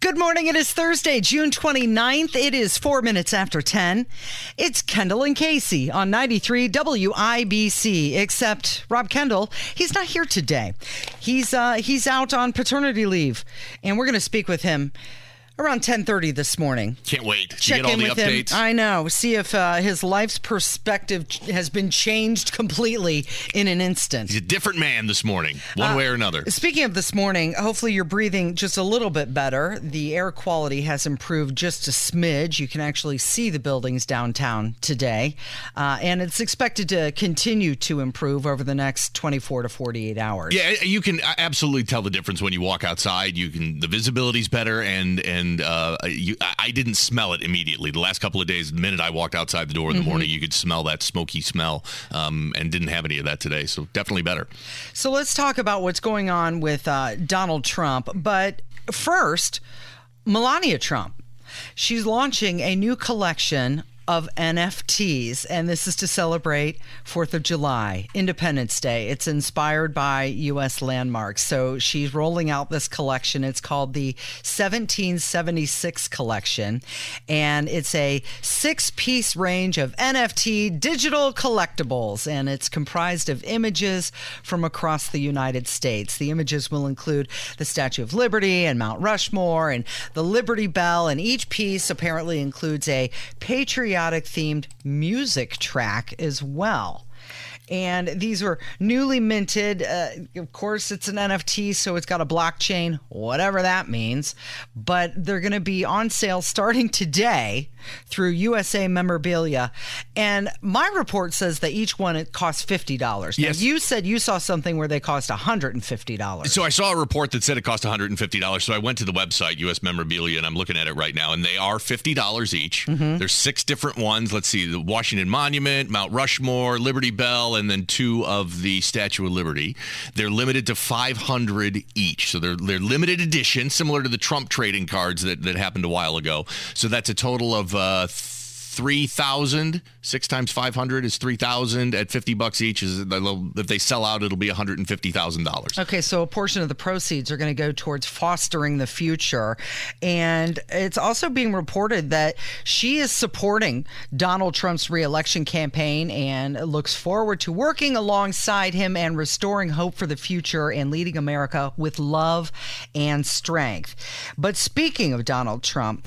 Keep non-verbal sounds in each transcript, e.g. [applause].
Good morning. It is Thursday, June 29th. It is four minutes after 10. It's Kendall and Casey on 93 WIBC, except Rob Kendall, he's not here today. He's, uh, he's out on paternity leave, and we're going to speak with him around 10:30 this morning. Can't wait to Check get all in the with updates. him. I know. See if uh, his life's perspective has been changed completely in an instant. He's a different man this morning, one Uh, way or another. Speaking of this morning, hopefully you're breathing just a little bit better. The air quality has improved just a smidge. You can actually see the buildings downtown today, uh, and it's expected to continue to improve over the next 24 to 48 hours. Yeah, you can absolutely tell the difference when you walk outside. You can the visibility's better, and and uh, you, I- I didn't smell it immediately. The last couple of days, the minute I walked outside the door in the Mm-hmm. morning, you could smell that smoky smell, um, and didn't have any of that today. So definitely better. So let's talk about what's going on with uh, Donald Trump. But first, Melania Trump. She's launching a new collection of NFTs, and this is to celebrate 4th of July, Independence Day. It's inspired by U.S. landmarks. So she's rolling out this collection. It's called the 1776 collection, and it's a six piece range of NFT digital collectibles, and it's comprised of images from across the United States. The images will include the Statue of Liberty and Mount Rushmore and the Liberty Bell, and each piece apparently includes a patriotic themed music track as well. And these were newly minted. Uh, of course, it's an NFT, so it's got a blockchain, whatever that means. But they're going to be on sale starting today through USA Memorabilia. And my report says that each one it costs fifty dollars. Yes. Now, you said you saw something where they cost hundred and fifty dollars. So I saw a report that said it cost $150. So I went to the website, US Memorabilia, and I'm looking at it right now, and they are $50 each. Mm-hmm. There's six different ones. Let's see the Washington Monument, Mount Rushmore, Liberty Bell, and then two of the Statue of Liberty. They're limited to 500 each. So they're, they're limited edition, similar to the Trump trading cards that, that happened a while ago. So that's a total of. Uh, 3000 6 times 500 is 3000 at 50 bucks each is if they sell out it'll be $150000 Okay, so a portion of the proceeds are going to go towards fostering the future. And it's also being reported that she is supporting Donald Trump's reelection campaign and looks forward to working alongside him and restoring hope for the future and leading America with love and strength. But speaking of Donald Trump,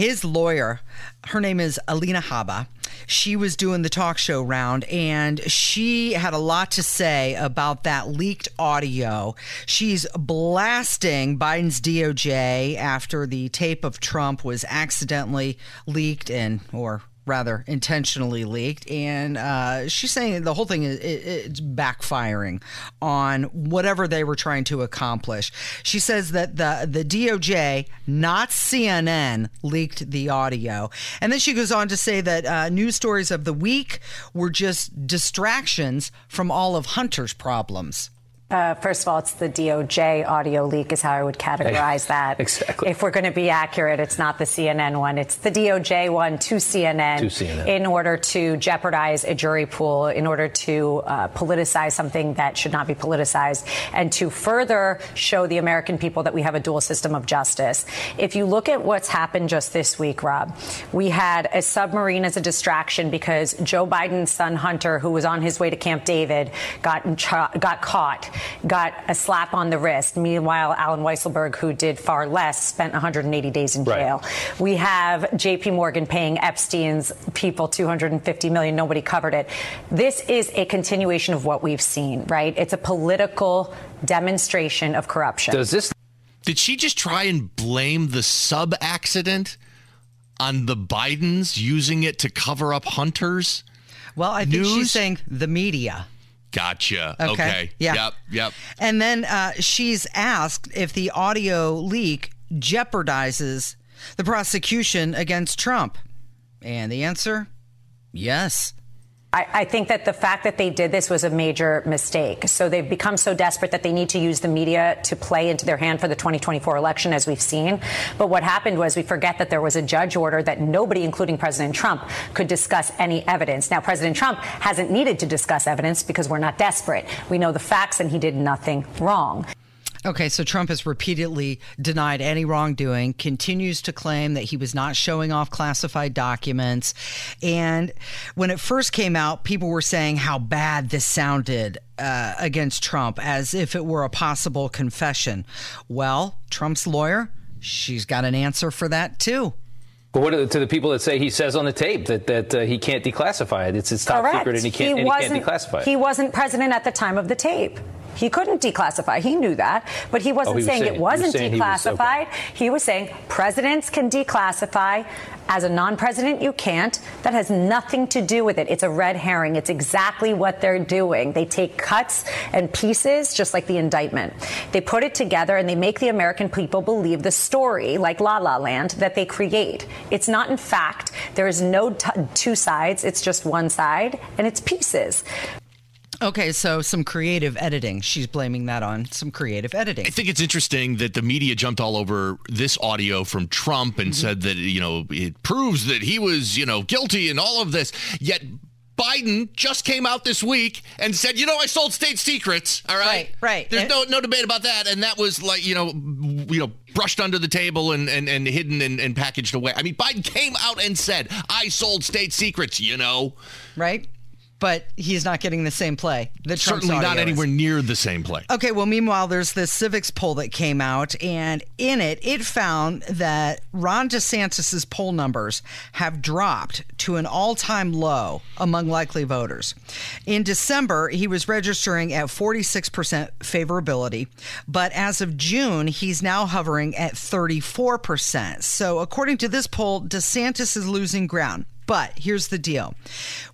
his lawyer, her name is Alina Habba. She was doing the talk show round and she had a lot to say about that leaked audio. She's blasting Biden's DOJ after the tape of Trump was accidentally leaked and or rather intentionally leaked. And uh, she's saying the whole thing is it, it's backfiring on whatever they were trying to accomplish. She says that the the doj not cnn leaked the audio. And then she goes on to say that uh, news stories of the week were just distractions from all of hunter's problems Uh, first of all, it's the DOJ audio leak, is how I would categorize that. Exactly. If we're going to be accurate, it's not the CNN one. It's the DOJ one to CNN, To CNN. in order to jeopardize a jury pool, in order to uh, politicize something that should not be politicized, and to further show the American people that we have a dual system of justice. If you look at what's happened just this week, Rob, we had a submarine as a distraction because Joe Biden's son Hunter, who was on his way to Camp David, got got caught, got a slap on the wrist. Meanwhile, Allen Weisselberg, who did far less, spent 180 days in Right. jail. We have J.P. Morgan paying Epstein's people 250 million. Nobody covered it. This is a continuation of what we've seen, right? It's a political demonstration of corruption. Does this Did she just try and blame the sub accident on the Bidens using it to cover up hunters? well i think News? she's saying the media Gotcha. Okay. Okay. Yeah. Yep. Yep. And then uh, she's asked if the audio leak jeopardizes the prosecution against Trump? And the answer yes. I, I, think that the fact that they did this was a major mistake. So they've become so desperate that they need to use the media to play into their hand for the 2024 election, as we've seen. But what happened was we forget that there was a judge order that nobody, including President Trump, could discuss any evidence. Now, President Trump hasn't needed to discuss evidence because we're not desperate. We know the facts, and he did nothing wrong. Okay, so Trump has repeatedly denied any wrongdoing, continues to claim that he was not showing off classified documents. And when it first came out, people were saying how bad this sounded uh, against Trump, as if it were a possible confession. Well, Trump's lawyer, she's got an answer for that too. But what the, to the people that say he says on the tape that that uh, he can't declassify it? It's his top Correct. secret, and he can't, he and he can't declassify it. He wasn't president at the time of the tape. He couldn't declassify. He knew that, but he wasn't oh, he was saying, saying, it wasn't he was declassified. Okay. He was saying presidents can declassify. As a non-president, you can't. That has nothing to do with it. It's a red herring. It's exactly what they're doing. They take cuts and pieces, just like the indictment. They put it together and they make the American people believe the story, like La La Land, that they create. It's not in fact. There is no t- two sides. It's just one side, and it's pieces. Okay, so some creative editing. She's blaming that on some creative editing. I think it's interesting that the media jumped all over this audio from Trump and mm-hmm. said that, you know, it proves that he was, you know, guilty in all of this. Yet Biden just came out this week and said, you know, I sold state secrets. All right. Right. right. There's no no debate about that. And that was like, you know, you know, brushed under the table and, and, and hidden and, and packaged away. I mean, Biden came out and said, I sold state secrets, you know. Right but he's not getting the same play. That Certainly not anywhere near the same play. Okay, well, meanwhile, there's this Civiqs poll that came out, and in it, it found that Ron DeSantis's poll numbers have dropped to an all time low among likely voters. In December, he was registering at 46% favorability, but as of June, he's now hovering at 34%. So, according to this poll, DeSantis is losing ground. But here's the deal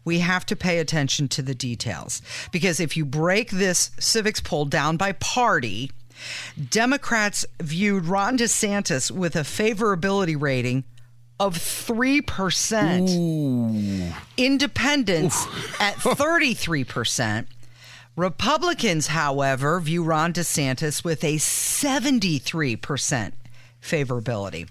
we have to pay attention to the details because if you break this Civiqs poll down by party, Democrats viewed Ron DeSantis with a favorability rating of 3%. Ooh. Independents Ooh. at [laughs] 33%. Republicans, however, view Ron DeSantis with a 73% favorability.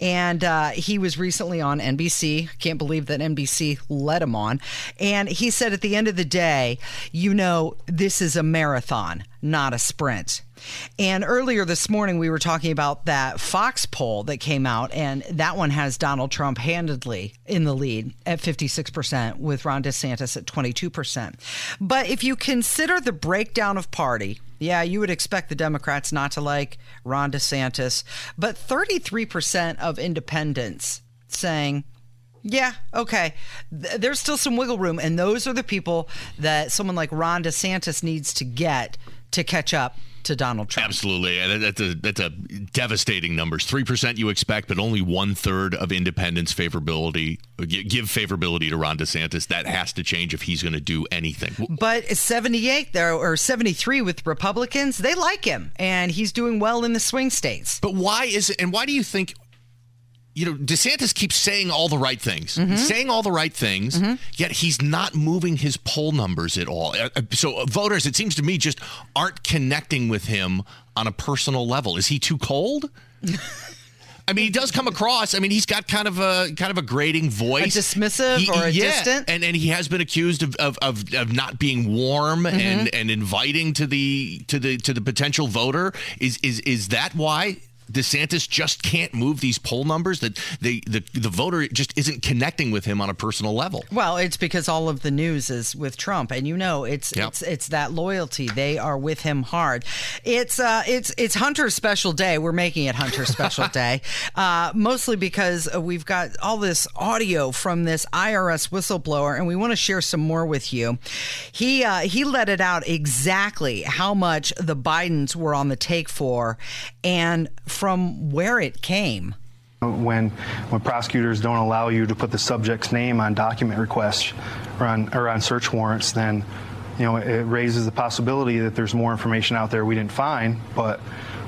And uh, he was recently on NBC. Can't believe that NBC let him on. And he said at the end of the day, you know, this is a marathon, not a sprint. And earlier this morning, we were talking about that Fox poll that came out, and that one has Donald Trump handedly in the lead at 56%, with Ron DeSantis at 22%. But if you consider the breakdown of party, yeah, you would expect the Democrats not to like Ron DeSantis, but 33% of independents saying, yeah, okay. There's still some wiggle room. And those are the people that someone like Ron DeSantis needs to get to catch up to Donald Trump. Absolutely, that's a that's a devastating numbers. Three percent you expect, but only one third of independents favorability give favorability to Ron DeSantis. That has to change if he's going to do anything. But seventy eight there or seventy three with Republicans, they like him, and he's doing well in the swing states. But why is it? And why do you think you know, DeSantis keeps saying all the right things, mm-hmm. saying all the right things, mm-hmm. yet he's not moving his poll numbers at all. Uh, uh, so uh, voters, it seems to me, just aren't connecting with him on a personal level. Is he too cold? [laughs] I mean, he does come across. I mean, he's got kind of a kind of a grating voice, a dismissive he, or a yeah, distant, and and he has been accused of of, of, of not being warm mm-hmm. and and inviting to the to the to the potential voter. Is is is that why DeSantis just can't move these poll numbers that they the the voter just isn't connecting with him on a personal level. Well, it's because all of the news is with Trump, and you know it's yep. it's it's that loyalty. They are with him hard. It's uh it's it's Hunter's special day. We're making it Hunter's [laughs] special day, uh, mostly because we've got all this audio from this IRS whistleblower, and we want to share some more with you. He uh, he let it out exactly how much the Bidens were on the take for, and from where it came. When when prosecutors don't allow you to put the subject's name on document requests or on or on search warrants, then you know it raises the possibility that there's more information out there we didn't find. But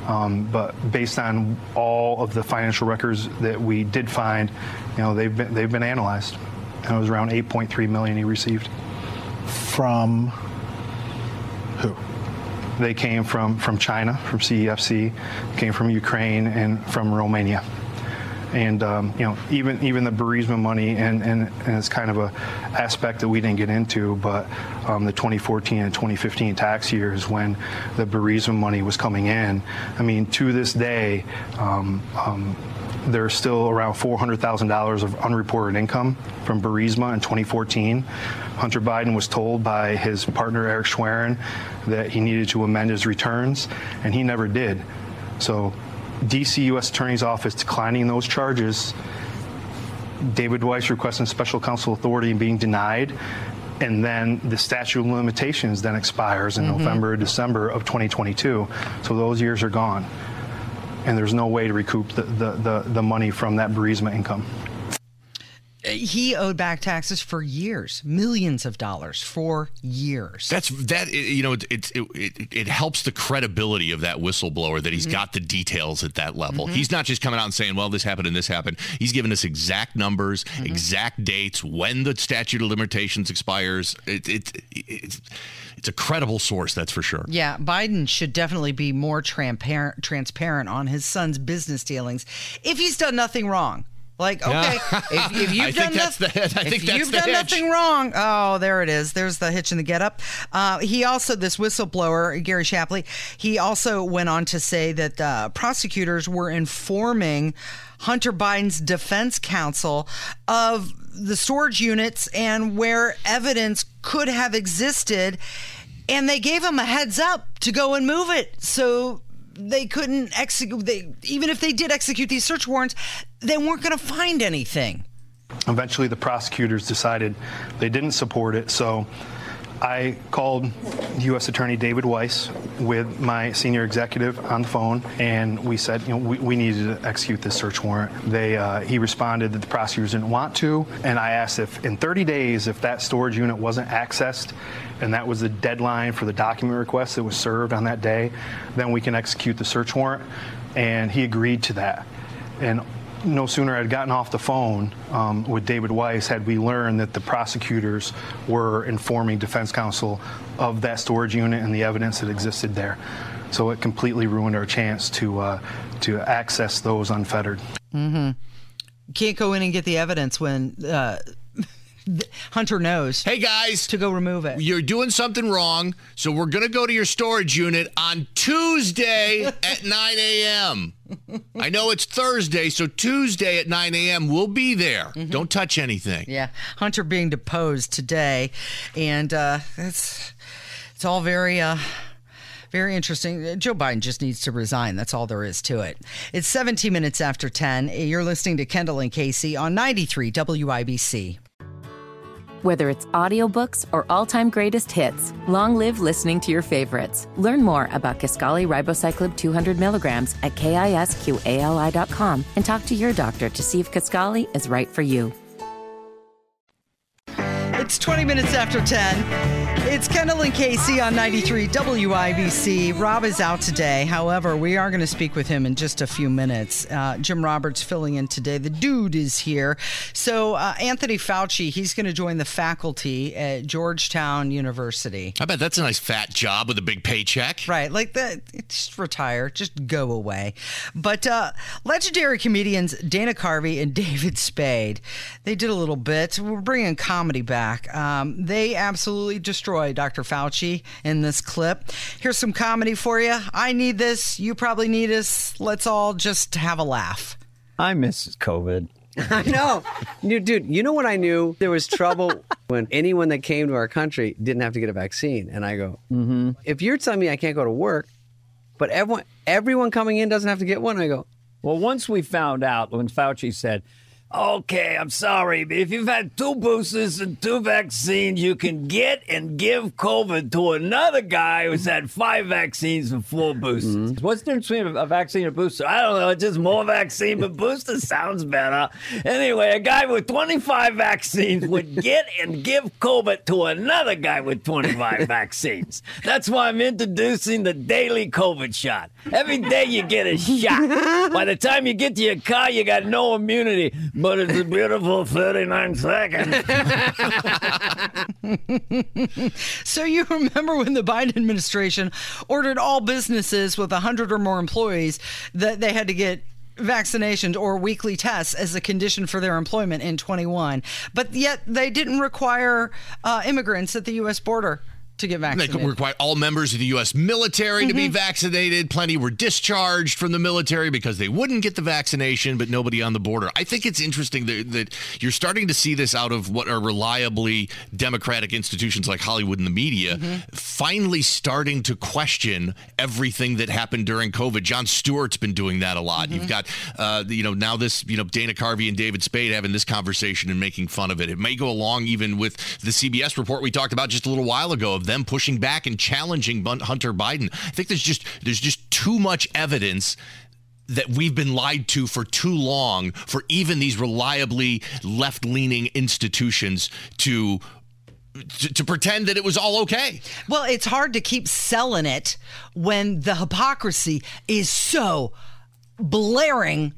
Um, but based on all of the financial records that we did find, you know, they've been they've been analyzed. And it was around 8.3 million he received. From who? They came from from China, from CEFC, came from Ukraine, and from Romania and um, you know even even the Burisma money and, and, and it's kind of a aspect that we didn't get into, but um, the 2014 and 2015 tax years when the Burisma money was coming in. I mean, to this day. Um, um there's still around $400,000 of unreported income from Burisma in 2014. Hunter Biden was told by his partner Eric Schwerin that he needed to amend his returns, and he never did. So DC U.S. Attorney's Office declining those charges, David Weiss requesting special counsel authority and being denied, and then the statute of limitations then expires in mm-hmm. November, December of 2022. So those years are gone, and there's no way to recoup the, the, the, the money from that Burisma income he owed back taxes for years, millions of dollars for years. That's that. You know, it it, it, it helps the credibility of that whistleblower that he's mm-hmm. got the details at that level. Mm-hmm. He's not just coming out and saying, "Well, this happened and this happened." He's giving us exact numbers, mm-hmm. exact dates, when the statute of limitations expires. It, it, it's it's a credible source, that's for sure. Yeah, Biden should definitely be more transparent transparent on his son's business dealings if he's done nothing wrong. Like, okay, if, if, [laughs] you've done, nothing, if you've done nothing wrong, oh, there it is. There's the hitch in the get up. Uh, he also, this whistleblower, Gary Shapley, he also went on to say that uh, prosecutors were informing Hunter Biden's defense counsel of the storage units and where evidence could have existed. And they gave him a heads up to go and move it. So they couldn't execute they even if they did execute these search warrants they weren't going to find anything. Eventually the prosecutors decided they didn't support it so I called U.S. Attorney David Weiss with my senior executive on the phone, and we said, you know, we, we needed to execute this search warrant. They, uh, he responded that the prosecutors didn't want to, and I asked if in 30 days, if that storage unit wasn't accessed, and that was the deadline for the document request that was served on that day, then we can execute the search warrant. And he agreed to that. And no sooner had gotten off the phone um, with David Weiss had we learned that the prosecutors were informing defense counsel of that storage unit and the evidence that existed there. So it completely ruined our chance to uh, to access those unfettered. Mm-hmm. Can't go in and get the evidence when. Uh, Hunter knows. Hey guys, to go remove it. You're doing something wrong, so we're gonna go to your storage unit on Tuesday [laughs] at 9 a.m. I know it's Thursday, so Tuesday at 9 a.m. we'll be there. Mm-hmm. Don't touch anything. Yeah, Hunter being deposed today, and uh, it's it's all very. Uh, very interesting. Joe Biden just needs to resign. That's all there is to it. It's 17 minutes after 10. You're listening to Kendall and Casey on 93 WIBC. Whether it's audiobooks or all-time greatest hits, long live listening to your favorites. Learn more about Kisqali Ribociclib 200 milligrams at kisqali.com and talk to your doctor to see if Kisqali is right for you. It's 20 minutes after 10. It's Kendall and Casey on 93 WIBC. Rob is out today. However, we are going to speak with him in just a few minutes. Uh, Jim Roberts filling in today. The dude is here. So, uh, Anthony Fauci, he's going to join the faculty at Georgetown University. I bet that's a nice fat job with a big paycheck. Right. Like that. Just retire. Just go away. But uh, legendary comedians Dana Carvey and [laughs] David Spade, they did a little bit. We're bringing comedy back. Um, they absolutely destroy Dr. Fauci in this clip. Here's some comedy for you. I need this. You probably need us. Let's all just have a laugh. I miss COVID. [laughs] I know. Dude, you know what I knew? There was trouble [laughs] when anyone that came to our country didn't have to get a vaccine. And I go, mm-hmm. if you're telling me I can't go to work, but everyone everyone coming in doesn't have to get one, I go, well, once we found out when Fauci said, Okay, I'm sorry, but if you've had two boosters and two vaccines, you can get and give COVID to another guy who's had five vaccines and four boosters. Mm-hmm. What's the difference between a vaccine and a booster? I don't know. It's just more vaccine, but booster [laughs] sounds better. Anyway, a guy with 25 vaccines would get and give COVID to another guy with 25 [laughs] vaccines. That's why I'm introducing the daily COVID shot. Every day you get a shot. [laughs] By the time you get to your car, you got no immunity, but it's a beautiful 39 seconds. [laughs] So you remember when the Biden administration ordered all businesses with 100 or more employees that they had to get vaccinations or weekly tests as a condition for their employment in 21 but yet they didn't require uh, immigrants at the U.S. border to get They vaccinated. could require all members of the U.S. military to be mm-hmm. vaccinated. Plenty were discharged from the military because they wouldn't get the vaccination, but nobody on the border. I think it's interesting that, that you're starting to see this out of what are reliably democratic institutions like Hollywood and the media, mm-hmm. finally starting to question everything that happened during COVID. Jon Stewart's been doing that a lot. You've mm-hmm. got, uh, you know, now this, you know, Dana Carvey and David Spade having this conversation and making fun of it. It may go along even with the CBS report we talked about just a little while ago of them pushing back and challenging Hunter Biden. I think there's just there's just too much evidence that we've been lied to for too long for even these reliably left-leaning institutions to to, to pretend that it was all okay. Well, it's hard to keep selling it when the hypocrisy is so blaring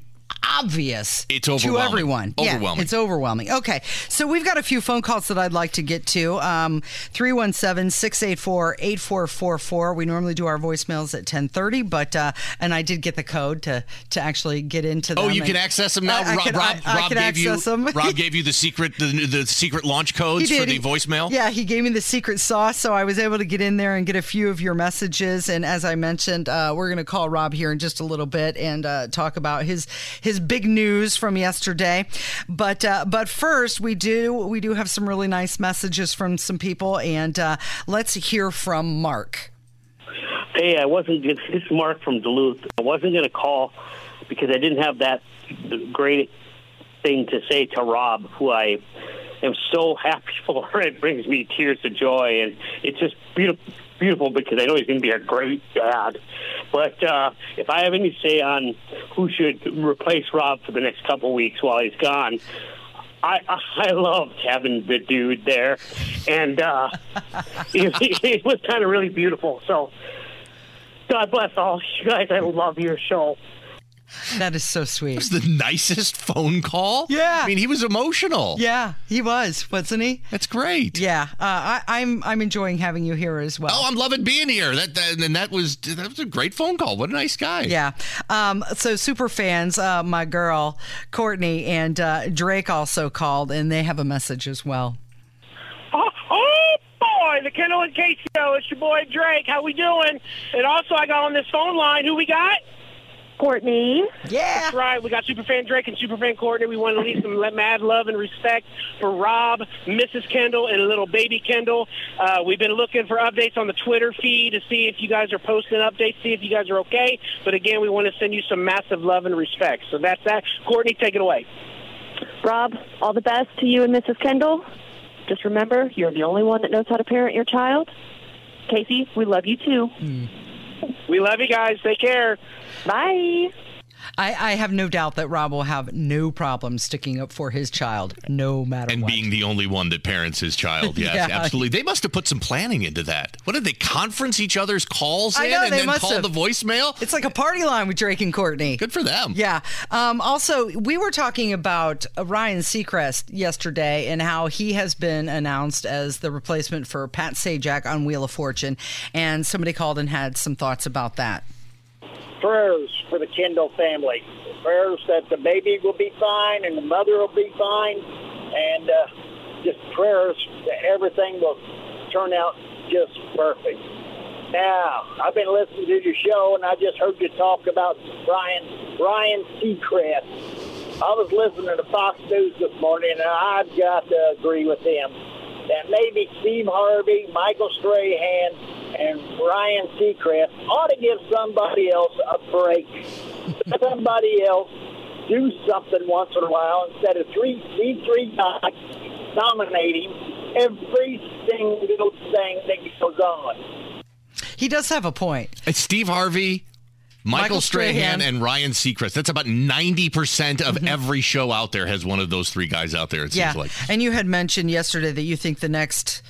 obvious It's to overwhelming. everyone. Yeah, Overwhelming. it's overwhelming. Okay, so we've got a few phone calls that I'd like to get to. Um, 317-684-8444. We normally do our voicemails at 1030, but uh, and I did get the code to to actually get into them. Oh, you can access them now. I, I Rob, can, Rob, I, I Rob can gave you them. Rob [laughs] gave you the secret the, the secret launch codes for the He- voicemail. Yeah, he gave me the secret sauce, so I was able to get in there and get a few of your messages. And as I mentioned, uh, we're going to call Rob here in just a little bit and uh, talk about his his big news from yesterday. But uh, but first, we do we do have some really nice messages from some people, and uh, let's hear from Mark. Hey, I wasn't. This is Mark from Duluth. I wasn't going to call because I didn't have that great thing to say to Rob, who I am so happy [laughs] for. It brings me tears of joy, and it's just beautiful. Beautiful because I know he's going to be a great dad. But uh, if I have any say on who should replace Rob for the next couple weeks while he's gone, I [laughs] I loved having the dude there, and uh, [laughs] it, it was kind of really beautiful. So, God bless all you guys. I love your show. That is so sweet. It was the nicest phone call. Yeah. I mean, he was emotional. Yeah, he was, wasn't he? That's great. Yeah, uh, I, I'm I'm enjoying having you here as well. Oh, I'm loving being here. That, that and that was that was a great phone call. What a nice guy. Yeah. Um, so super fans, uh, my girl Courtney and uh, Drake also called, and they have a message as well. Oh, oh, boy, the Kendall and Casey show. It's your boy Drake. How we doing? And also, I got on this phone line. Who we got? Courtney. Yeah. That's right. We got Superfan Drake and Superfan Courtney. We want to leave some mad love and respect for Rob, Mrs. Kendall, and little baby Kendall. Uh, we've been looking for updates on the Twitter feed to see if you guys are posting updates, see if you guys are okay. But again, we want to send you some massive love and respect. So that's that. Courtney, take it away. Rob, all the best to you and Mrs. Kendall. Just remember, you're the only one that knows how to parent your child. Casey, we love you too. We love you guys. Take care. Bye. I, I have no doubt that Rob will have no problem sticking up for his child, no matter And what. being the only one that parents his child. [laughs] Yes, Yeah. absolutely. They must have put some planning into that. What did they conference each other's calls in know, and then call have. the voicemail? It's like a party line with Drake and Courtney. Good for them. Yeah. Um, also, we were talking about uh, Ryan Seacrest yesterday and how he has been announced as the replacement for Pat Sajak on Wheel of Fortune. And somebody called and had some thoughts about that. Prayers for the Kendall family. Prayers that the baby will be fine and the mother will be fine, and uh, just prayers that everything will turn out just perfect. Now, I've been listening to your show, and I just heard you talk about Ryan Ryan Seacrest. I was listening to Fox News this morning, and I've got to agree with him that maybe Steve Harvey, Michael Strahan, and Ryan Seacrest ought to give somebody else a break. somebody else do something once in a while instead of three these three guys dominating every single thing that goes on. He does have a point. It's Steve Harvey, Michael, Michael Strahan, Strahan. and Ryan Seacrest. That's about 90% of mm-hmm. every show out there has one of those three guys out there, it yeah. seems like. And you had mentioned yesterday that you think the next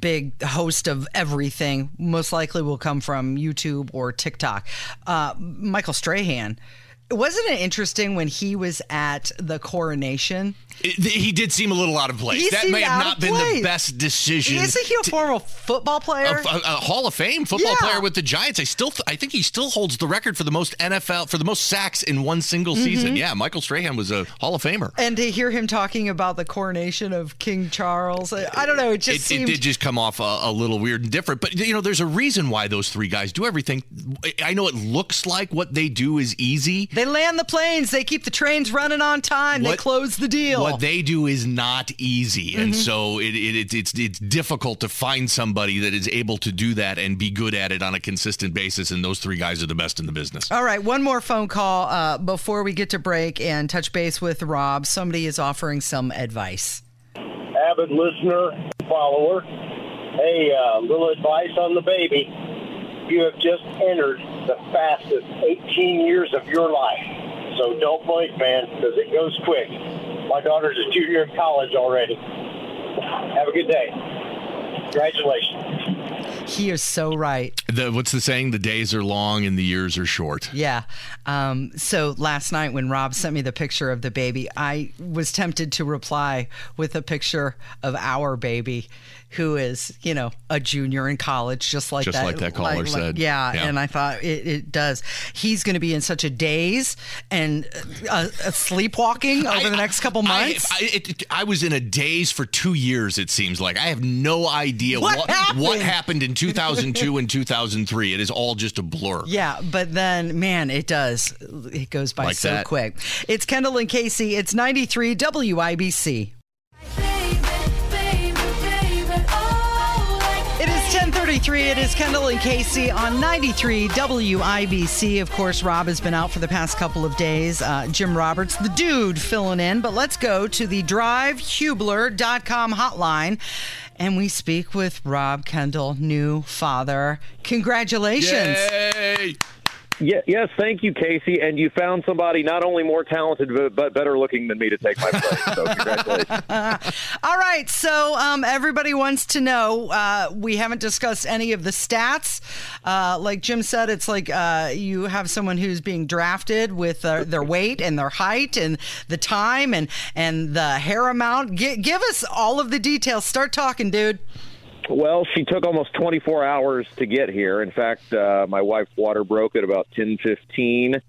big host of everything most likely will come from YouTube or TikTok. Uh, Michael Strahan. Wasn't it interesting when he was at the coronation? It- he did seem a little out of place. He that may have not been place. the best decision. Isn't he a former football player? a, a- a Hall of Fame football Yeah. player with the Giants. I still, th- I think he still holds the record for the most NFL for the most sacks in one single season. Mhm. Yeah, Michael Strahan was a Hall of Famer. and to hear him talking about the coronation of King Charles, I, don't know. It just It, it did just come off a, a little weird and different, but you know, there's a reason why those three guys do everything. I know it looks like what they do is easy. They land the planes. They keep the trains running on time. they close the deal. What they do is not easy, and Mhm. so it, it, it, it's it's difficult to find somebody that is able to do that and be good at it on a consistent basis. And those three guys are the best in the business. All right, one more phone call uh, before we get to break and touch base with Rob. Somebody is offering some advice. avid listener, follower. Hey, uh, little advice on the baby. You have just entered the fastest 18 years of your life. So don't blink, man, because it goes quick. My daughter's a junior in college already. Have a good day. Congratulations. He is so right. The, what's the saying? The days are long and the years are short. Yeah. Um, so last night when Rob sent me the picture of the baby, I was tempted to reply with a picture of our baby, who is, you know, a junior in college, just like Just that. like that caller said. Yeah, Yeah. And I thought it, it does. He's going to be in such a daze and uh, uh, sleepwalking over the next couple months. I, it, it- I was in a daze for two years. It seems like I have no idea What what happened? what happened in 2002 and 2003. It is all just a blur. Yeah, but then, man, it does. It goes by Like so that. quick. It's Kendall and Casey. It's 93 WIBC. 833, it is Kendall and Casey on 93 WIBC. Of course, Rob has been out for the past couple of days. Uh, Jim Roberts, the dude, filling in. But let's go to the drivehubler.com hotline and we speak with Rob Kendall, new father. Congratulations. Yay! Yeah, yes, thank you, Casey. And you found somebody not only more talented but, better looking than me to take my place. So [laughs] congratulations. All right. So um, everybody wants to know. Uh, we haven't discussed any of the stats. Uh, like Jim said, it's like uh, you have someone who's being drafted with uh, their weight and their height and the time and and the hair amount. Gi- give us all of the details. Start talking, dude. Well, she took almost 24 hours to get here. In fact, uh, my wife's water broke at about 10:15,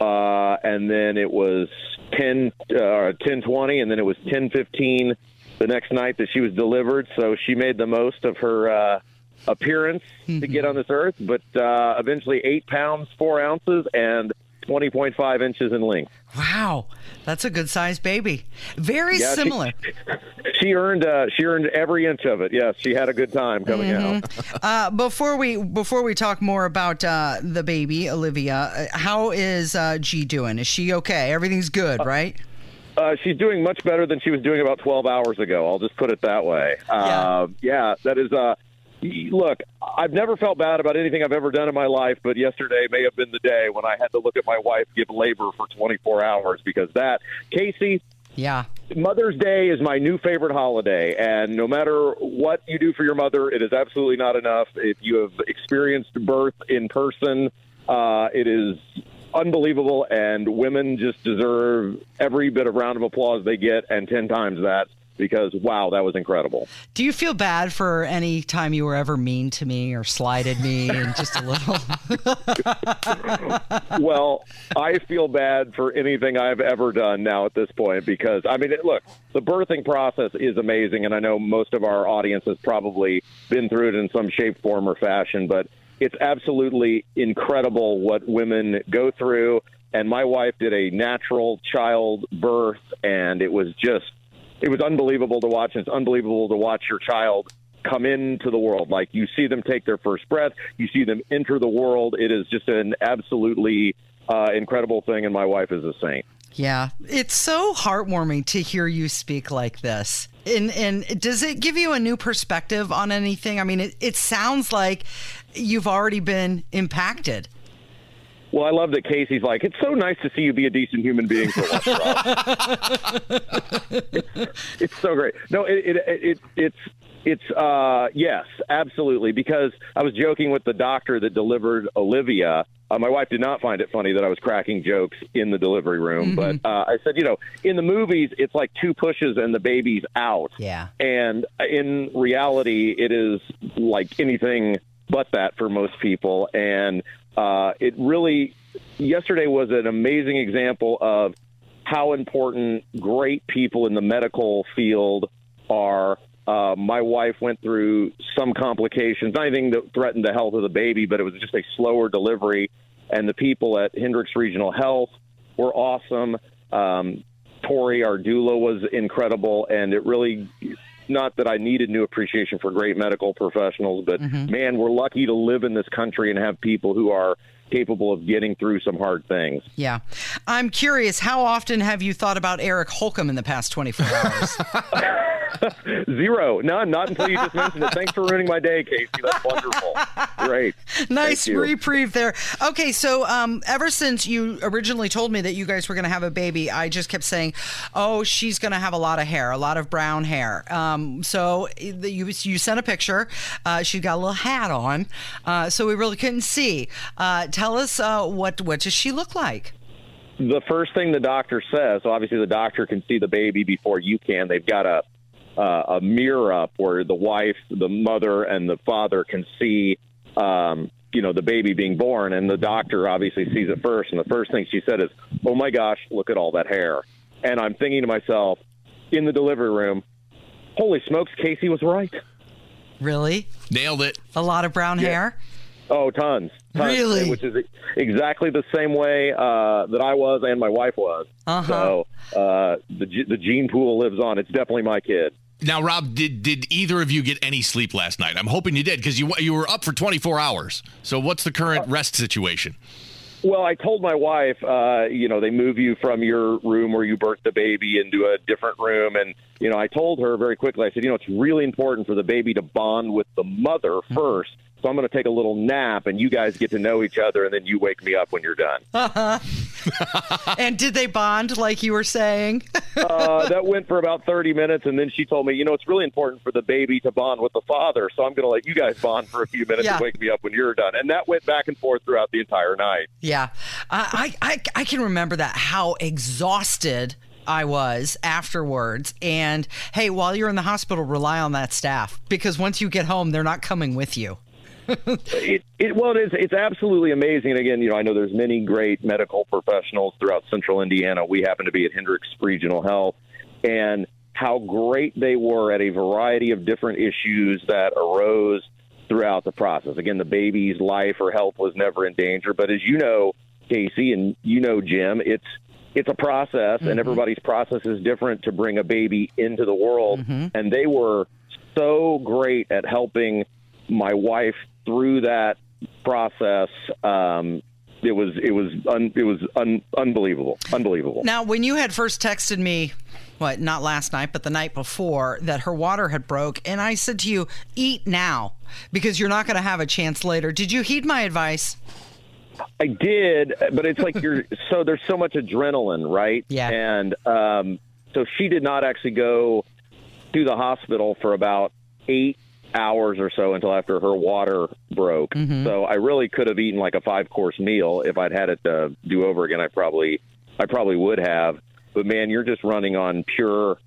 uh, and then it was 10 uh, 10:20, and then it was 10:15 the next night that she was delivered. So she made the most of her uh, appearance to get on this earth. But uh, eventually, eight pounds four ounces and 20.5 inches in length. Wow, that's a good sized baby. Very Yeah, similar. [laughs] She earned uh, she earned every inch of it. Yes, she had a good time coming out. [laughs] Uh, before we before we talk more about uh, the baby Olivia, uh, how is uh, G doing? Is she okay? Everything's good, right? Uh, she's doing much better than she was doing about 12 hours ago. I'll just put it that way. Uh, yeah, that is. Uh, look, I've never felt bad about anything I've ever done in my life, but yesterday may have been the day when I had to look at my wife give labor for 24 hours because that, Casey. Yeah. Mother's Day is my new favorite holiday, and no matter what you do for your mother, it is absolutely not enough. If you have experienced birth in person, uh, it is unbelievable, and women just deserve every bit of round of applause they get, and 10 times that, because wow, that was incredible. Do you feel bad for any time you were ever mean to me or slighted me and just a little? [laughs] [laughs] well, I feel bad for anything I've ever done now at this point because I mean, look, the birthing process is amazing, and I know most of our audience has probably been through it in some shape, form, or fashion. But it's absolutely incredible what women go through. And my wife did a natural child birth, and it was just it was unbelievable to watch. And it's unbelievable to watch your child come into the world. Like you see them take their first breath, you see them enter the world. It is just an absolutely uh, incredible thing, and my wife is a saint. Yeah, it's so heartwarming to hear you speak like this. And and does it give you a new perspective on anything? I mean, it, it sounds like you've already been impacted. Well, I love that Casey's like, it's so nice to see you be a decent human being for once. Rob." it's, [laughs] it's so great. No, it, it, it it's it's uh yes, absolutely. Because I was joking with the doctor that delivered Olivia. Uh, my wife did not find it funny that I was cracking jokes in the delivery room, but uh, I said, you know, in the movies, it's like two pushes and the baby's out. Yeah. And in reality, it is like anything but that for most people. And uh, it really, yesterday was an amazing example of how important great people in the medical field are. Uh, my wife went through some complications, not anything that threatened the health of the baby, but it was just a slower delivery. And the people at Hendricks Regional Health were awesome. Um, Tori, our doula, was incredible, and it really. Not that I needed new appreciation for great medical professionals, but mm-hmm. man, we're lucky to live in this country and have people who are capable of getting through some hard things. Yeah. I'm curious, how often have you thought about Eric Holcomb in the past 24 hours? [laughs] [laughs] Zero, none, not until you just mentioned it. Thanks for ruining my day, Casey. That's wonderful. Great. [laughs] nice reprieve there. Okay, so um, ever since you originally told me that you guys were going to have a baby, I just kept saying, "Oh, she's going to have a lot of hair, a lot of brown hair." Um, so the, you you sent a picture. Uh, she got a little hat on, uh, so we really couldn't see. Uh, tell us uh, what what does she look like? the first thing the doctor says, so obviously the doctor can see the baby before you can. They've got a uh, a mirror up where the wife, the mother, and the father can see, um, you know, the baby being born, and the doctor obviously sees it first. And the first thing she said is, "Oh my gosh, look at all that hair." And I'm thinking to myself, in the delivery room, "Holy smokes, Casey was right." Really? Nailed it. A lot of brown hair. Oh, tons. tons. Really? Which is exactly the same way uh, that I was and my wife was. Uh-huh. So uh, the ge- the gene pool lives on. It's definitely my kid. Now, Rob, did did either of you get any sleep last night? I'm hoping you did because you you were up for 24 hours. So, what's the current rest situation? Well, I told my wife, uh, you know, they move you from your room where you birthed the baby into a different room. And, you know, I told her very quickly, I said, you know, it's really important for the baby to bond with the mother first. So I'm going to take a little nap and you guys get to know each other and then you wake me up when you're done. Uh-huh. [laughs] and did they bond like you were saying? [laughs] uh, that went for about 30 minutes. And then she told me, you know, it's really important for the baby to bond with the father. So I'm going to let you guys bond for a few minutes Yeah. and wake me up when you're done. And that went back and forth throughout the entire night. Yeah, I, I I I can remember that how exhausted I was afterwards. And hey, while you're in the hospital, rely on that staff because once you get home, they're not coming with you. It, it well, it is. It's absolutely amazing. And again, you know, I know there's many great medical professionals throughout Central Indiana. We happen to be at Hendricks Regional Health, and how great they were at a variety of different issues that arose throughout the process. Again, the baby's life or health was never in danger, but as you know, Casey, and you know, Jim, it's it's a process, and mm-hmm. everybody's process is different to bring a baby into the world. Mm-hmm. And they were so great at helping my wife through that process. Um, it was it was un, it was un, unbelievable, unbelievable. Now, when you had first texted me, what, not last night, but the night before, that her water had broke, and I said to you, eat now because you're not going to have a chance later. Did you heed my advice? I did, but it's like you're [laughs] so there's so much adrenaline, right? Yeah. And um, so she did not actually go to the hospital for about eight hours or so until after her water broke. Mm-hmm. So I really could have eaten like a five course meal if I'd had it to do over again. I probably I probably would have. But man, you're just running on pure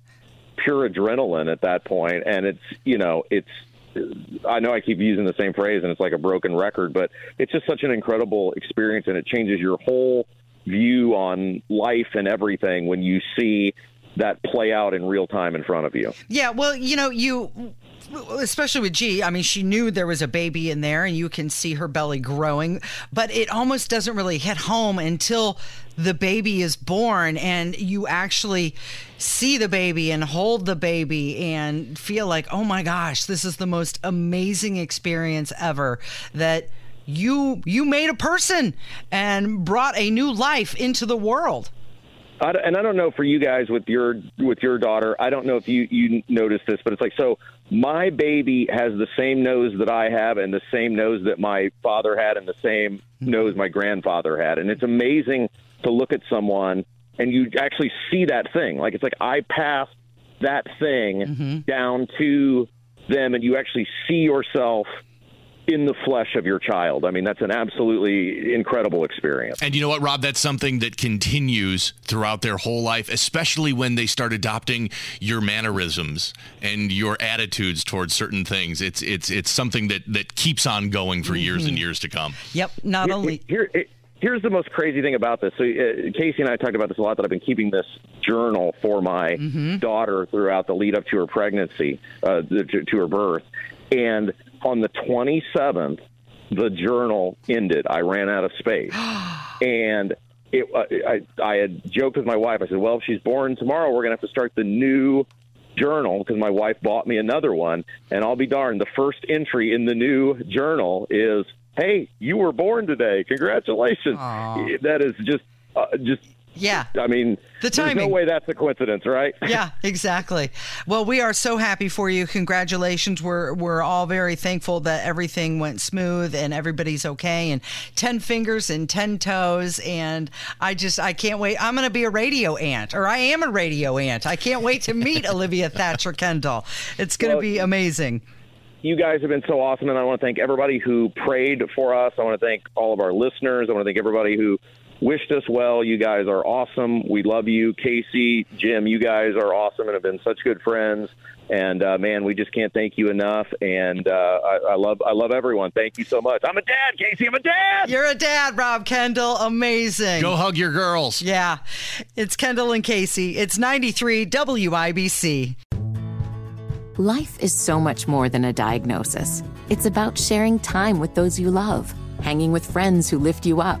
pure adrenaline at that point, and it's you know it's I know I keep using the same phrase and it's like a broken record, but it's just such an incredible experience and it changes your whole view on life and everything when you see that play out in real time in front of you. Yeah, well, you know, you especially with G, I mean, she knew there was a baby in there and you can see her belly growing, but it almost doesn't really hit home until the baby is born and you actually see the baby and hold the baby and feel like, "Oh my gosh, this is the most amazing experience ever." That you you made a person and brought a new life into the world. I, and I don't know for you guys with your with your daughter. I don't know if you you noticed this, but it's like so. My baby has the same nose that I have, and the same nose that my father had, and the same mm-hmm. nose my grandfather had. And it's amazing to look at someone and you actually see that thing. Like it's like I passed that thing mm-hmm. down to them, and you actually see yourself in the flesh of your child. I mean, that's an absolutely incredible experience. And you know what, Rob? That's something that continues throughout their whole life, especially when they start adopting your mannerisms and your attitudes towards certain things. It's it's it's something that that keeps on going for years and years to come. Yep. Not Here- only here, here- here's the most crazy thing about this. So uh, Casey and I talked about this a lot. That I've been keeping this journal for my daughter throughout the lead up to her pregnancy, uh, to, to her birth, and on the 27th, the journal ended. I ran out of space, [gasps] and. It, uh, I, I had joked with my wife. I said, "Well, if she's born tomorrow, we're going to have to start the new journal because my wife bought me another one. And I'll be darned, the first entry in the new journal is, "Hey, you were born today. Congratulations!" That is just, uh, just. Yeah. I mean, The there's no way that's a coincidence, right? [laughs] yeah, exactly. Well, we are so happy for you. Congratulations. We're we're all very thankful that everything went smooth and everybody's okay and 10 fingers and 10 toes and I just I can't wait. I'm going to be a radio aunt or I am a radio aunt. I can't wait to meet [laughs] Olivia Thatcher Kendall. It's going to Well, be amazing. you guys have been so awesome, and I want to thank everybody who prayed for us. I want to thank all of our listeners. I want to thank everybody who wished us well. You guys are awesome. We love you, Casey, Jim. You guys are awesome and have been such good friends. And uh, man, we just can't thank you enough. And uh, I, I love, I love everyone. Thank you so much. I'm a dad, Casey. I'm a dad. You're a dad, Rob Kendall. Amazing. Go hug your girls. Yeah. It's Kendall and Casey. It's 93 WIBC. Life is so much more than a diagnosis. It's about sharing time with those you love, hanging with friends who lift you up,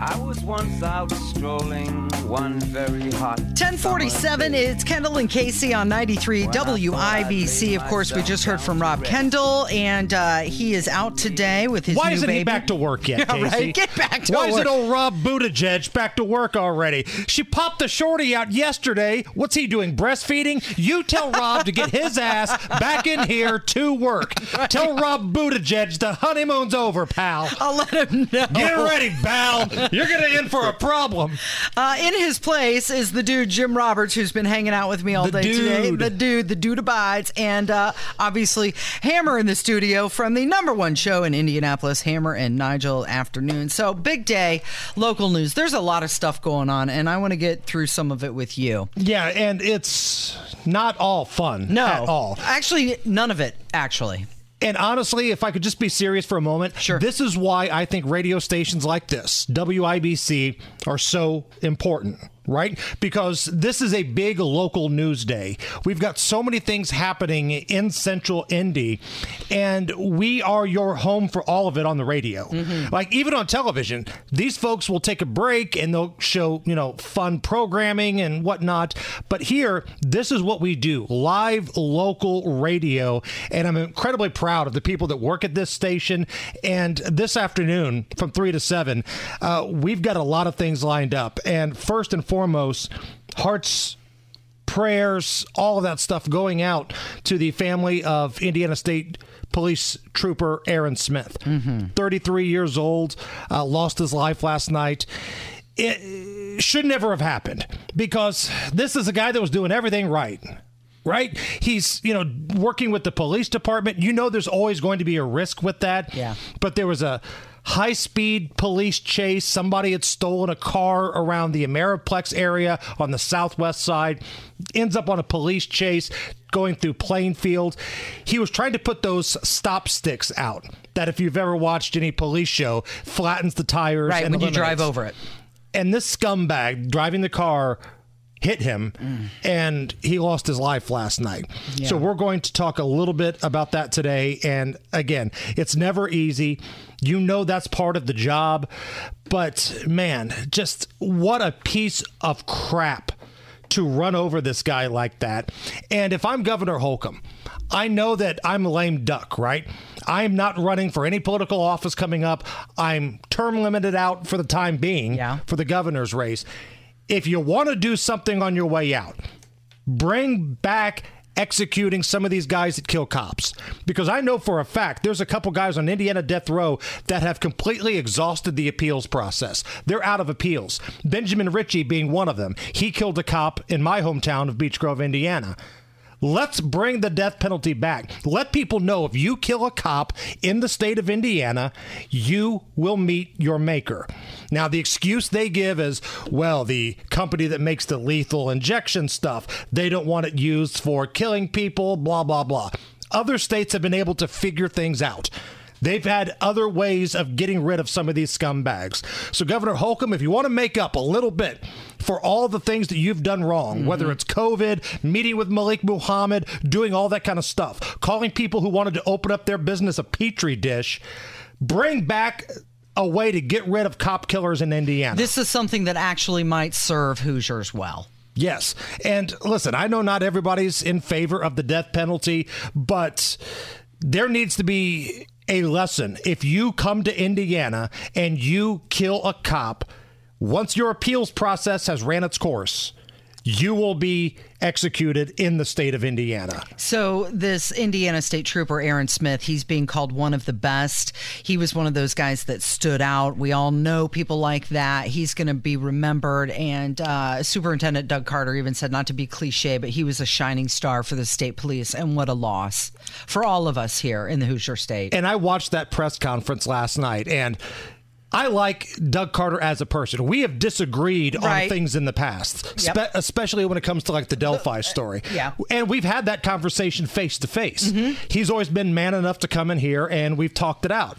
I was once out strolling one very hot 1047, it's Kendall and Casey on 93 WIBC. Of course, we just heard from Rob Kendall, and uh, he is out today with his Why new isn't baby. he back to work yet, [laughs] Yeah, Casey? right. Get back to Why work. is it old Rob Buttigieg back to work already? She popped the shorty out yesterday. What's he doing? Breastfeeding? You tell Rob to get his ass back in here to work. Tell Rob Buttigieg the honeymoon's over, pal. I'll let him know. Get ready, pal. [laughs] You're gonna end for a problem. Uh, in his place is the dude Jim Roberts, who's been hanging out with me all The day today. The dude, the dude abides, and uh, obviously Hammer in the studio from the number one show in Indianapolis, Hammer and Nigel Afternoon. So big day, local news. There's a lot of stuff going on, and I want to get through some of it with you. Yeah, and it's not all fun No, at all. Actually, none of it. Actually. And honestly, if I could just be serious for a moment, sure. this is why I think radio stations like this, WIBC, are so important. Right? Because this is a big local news day. We've got so many things happening in central Indy, and we are your home for all of it on the radio. Like, even on television, these folks will take a break and they'll show, you know, fun programming and whatnot. But here, this is what we do live local radio. And I'm incredibly proud of the people that work at this station. And this afternoon, from 3 to 7, uh, we've got a lot of things lined up. And first and foremost, hearts prayers, all of that stuff going out to the family of Indiana State Police Trooper Aaron Smith, 33 years old, uh, lost his life last night. It should never have happened because this is a guy that was doing everything right. Right? He's, you know, working with the police department. You know, there's always going to be a risk with that. Yeah. But there was a high speed police chase. Somebody had stolen a car around the Ameriplex area on the southwest side, ends up on a police chase going through Plainfield. He was trying to put those stop sticks out that, if you've ever watched any police show, flattens the tires. Right, and when you drive over it. And this scumbag driving the car hit him and he lost his life last night. Yeah. So we're going to talk a little bit about that today and again, it's never easy. You know that's part of the job, but man, just what a piece of crap to run over this guy like that. And if I'm Governor Holcomb, I know that I'm a lame duck, right? I'm not running for any political office coming up. I'm term limited out for the time being for the governor's race. If you want to do something on your way out, bring back executing some of these guys that kill cops because I know for a fact there's a couple guys on Indiana death row that have completely exhausted the appeals process. They're out of appeals. Benjamin Ritchie being one of them. He killed a cop in my hometown of Beech Grove, Indiana. Let's bring the death penalty back. Let people know if you kill a cop in the state of Indiana, you will meet your maker. Now, the excuse they give is, well, the company that makes the lethal injection stuff, they don't want it used for killing people, blah, blah, blah. Other states have been able to figure things out. They've had other ways of getting rid of some of these scumbags. So, Governor Holcomb, if you want to make up a little bit for all the things that you've done wrong, mm-hmm. whether it's COVID, meeting with Malik Muhammad, doing all that kind of stuff, calling people who wanted to open up their business a petri dish, bring back a way to get rid of cop killers in Indiana. This is something that actually might serve Hoosiers well. Yes. And listen, I know not everybody's in favor of the death penalty, but there needs to be a lesson. If you come to Indiana and you kill a cop, once your appeals process has ran its course, you will be executed in the state of Indiana. So, this Indiana State Trooper, Aaron Smith, he's being called one of the best. He was one of those guys that stood out. We all know people like that. He's going to be remembered. And uh, Superintendent Doug Carter even said, not to be cliche, but he was a shining star for the state police. And what a loss for all of us here in the Hoosier State. And I watched that press conference last night and I like Doug Carter as a person. We have disagreed Right. on things in the past, Yep. spe- especially when it comes to like the Delphi uh, uh, story. yeah. And we've had that conversation face to face. Mm-hmm. He's always been man enough to come in here and we've talked it out.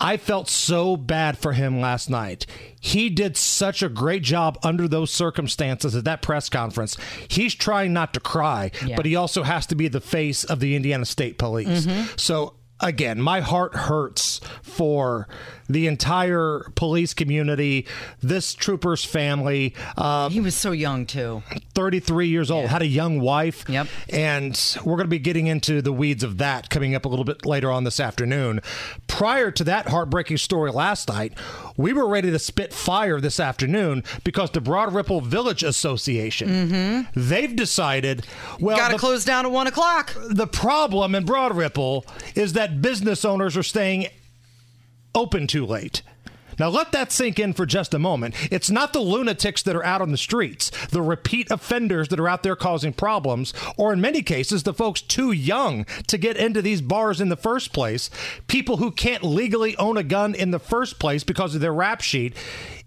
I felt so bad for him last night. He did such a great job under those circumstances at that press conference. He's trying not to cry, Yeah. but he also has to be the face of the Indiana State Police. Mhm. So again, my heart hurts for the entire police community, this trooper's family. Uh, he was so young too. 33 years old, had a young wife. Yep. And we're going to be getting into the weeds of that coming up a little bit later on this afternoon. Prior to that heartbreaking story last night, we were ready to spit fire this afternoon because the Broad Ripple Village Association, they've decided, well, Got to close down at one o'clock. the problem in Broad Ripple is that business owners are staying open too late. Now, let that sink in for just a moment. It's not the lunatics that are out on the streets, the repeat offenders that are out there causing problems, or in many cases, the folks too young to get into these bars in the first place, people who can't legally own a gun in the first place because of their rap sheet.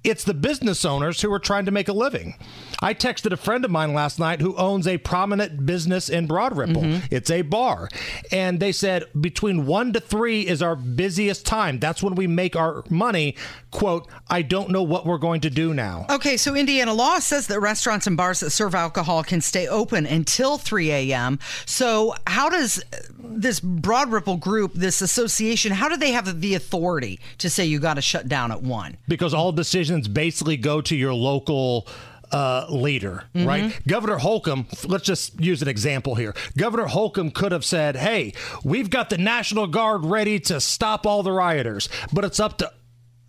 It's the business owners who are trying to make a living. I texted a friend of mine last night who owns a prominent business in Broad Ripple. Mm-hmm. It's a bar. And they said between one to three is our busiest time. That's when we make our money. Quote, I don't know what we're going to do now. Okay, so Indiana law says that restaurants and bars that serve alcohol can stay open until 3 a.m. So, how does this Broad Ripple group, this association, how do they have the authority to say you got to shut down at 1? because all decisions basically go to your local uh, leader, Mhm. right? Governor Holcomb, let's just use an example here. Governor Holcomb could have said, hey, we've got the National Guard ready to stop all the rioters, but it's up to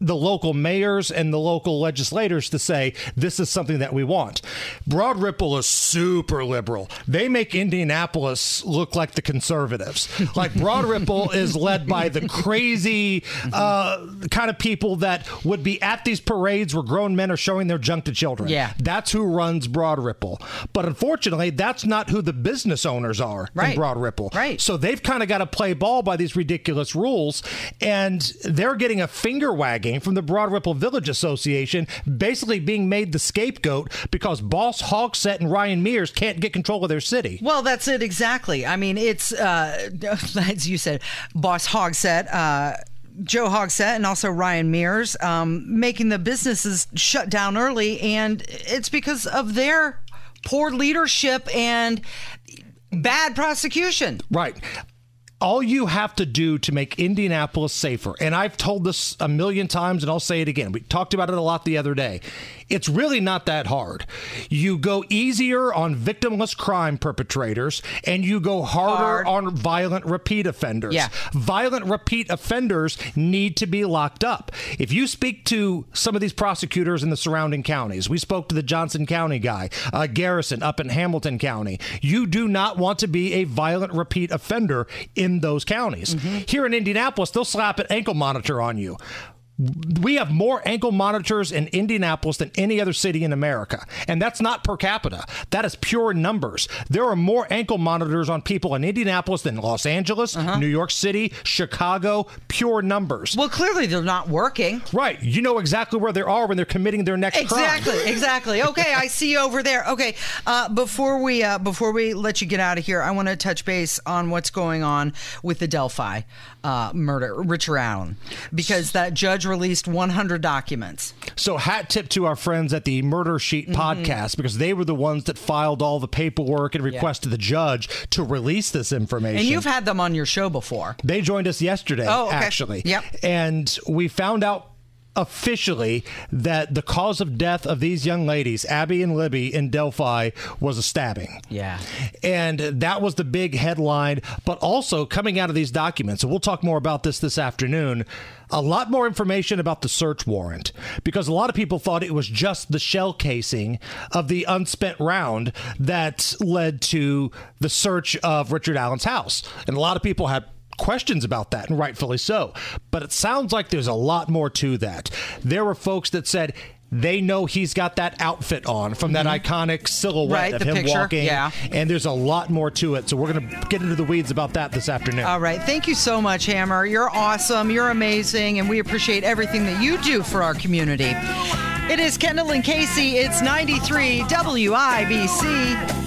the local mayors and the local legislators to say this is something that we want. Broad Ripple is super liberal. They make Indianapolis look like the conservatives. Like Broad Ripple [laughs] is led by the crazy uh, kind of people that would be at these parades where grown men are showing their junk to children. Yeah. That's who runs Broad Ripple. But unfortunately, that's not who the business owners are in Right. Broad Ripple. Right. So they've kind of got to play ball by these ridiculous rules, and they're getting a finger wagging from the Broad Ripple Village Association, basically being made the scapegoat because Boss Hogsett and Ryan Mears can't get control of their city. Well, that's it exactly. I mean, it's uh, [laughs] as you said, Boss Hogsett. Uh, Joe Hogsett and also Ryan Mears um, making the businesses shut down early, and it's because of their poor leadership and bad prosecution. Right. All you have to do to make Indianapolis safer, and I've told this a million times and I'll say it again. We talked about it a lot the other day. It's really not that hard. You go easier on victimless crime perpetrators and you go harder Hard. on violent repeat offenders. Yeah. Violent repeat offenders need to be locked up. If you speak to some of these prosecutors in the surrounding counties, we spoke to the Johnson County guy, uh, Garrison up in Hamilton County. You do not want to be a violent repeat offender in those counties. Here in Indianapolis, they'll slap an ankle monitor on you. We have more ankle monitors in Indianapolis than any other city in America. And that's not per capita. That is pure numbers. There are more ankle monitors on people in Indianapolis than Los Angeles, New York City, Chicago, pure numbers. Well, clearly they're not working. Right. You know exactly where they are when they're committing their next crime. Exactly, [laughs] exactly. Okay, I see you over there. Okay, uh, before we uh, before we let you get out of here, I want to touch base on what's going on with the Delphi uh, murder, Richard Allen, because that judge released 100 documents. So hat tip to our friends at the Murder Sheet Mhm. podcast because they were the ones that filed all the paperwork and Yeah. requested the judge to release this information. And you've had them on your show before. They joined us yesterday, Oh, okay. actually. Yep. And we found out officially that the cause of death of these young ladies, Abby and Libby in Delphi, was a stabbing. Yeah. And that was the big headline. But also coming out of these documents, and we'll talk more about this this afternoon, a lot more information about the search warrant because a lot of people thought it was just the shell casing of the unspent round that led to the search of Richard Allen's house. And a lot of people had questions about that, and rightfully so. But it sounds like there's a lot more to that. There were folks that said, they know he's got that outfit on from that iconic silhouette Mm-hmm. Right, of him picture, walking. yeah. And there's a lot more to it. So we're going to get into the weeds about that this afternoon. All right. Thank you so much, Hammer. You're awesome. You're amazing. And we appreciate everything that you do for our community. It is Kendall and Casey. It's 93 WIBC.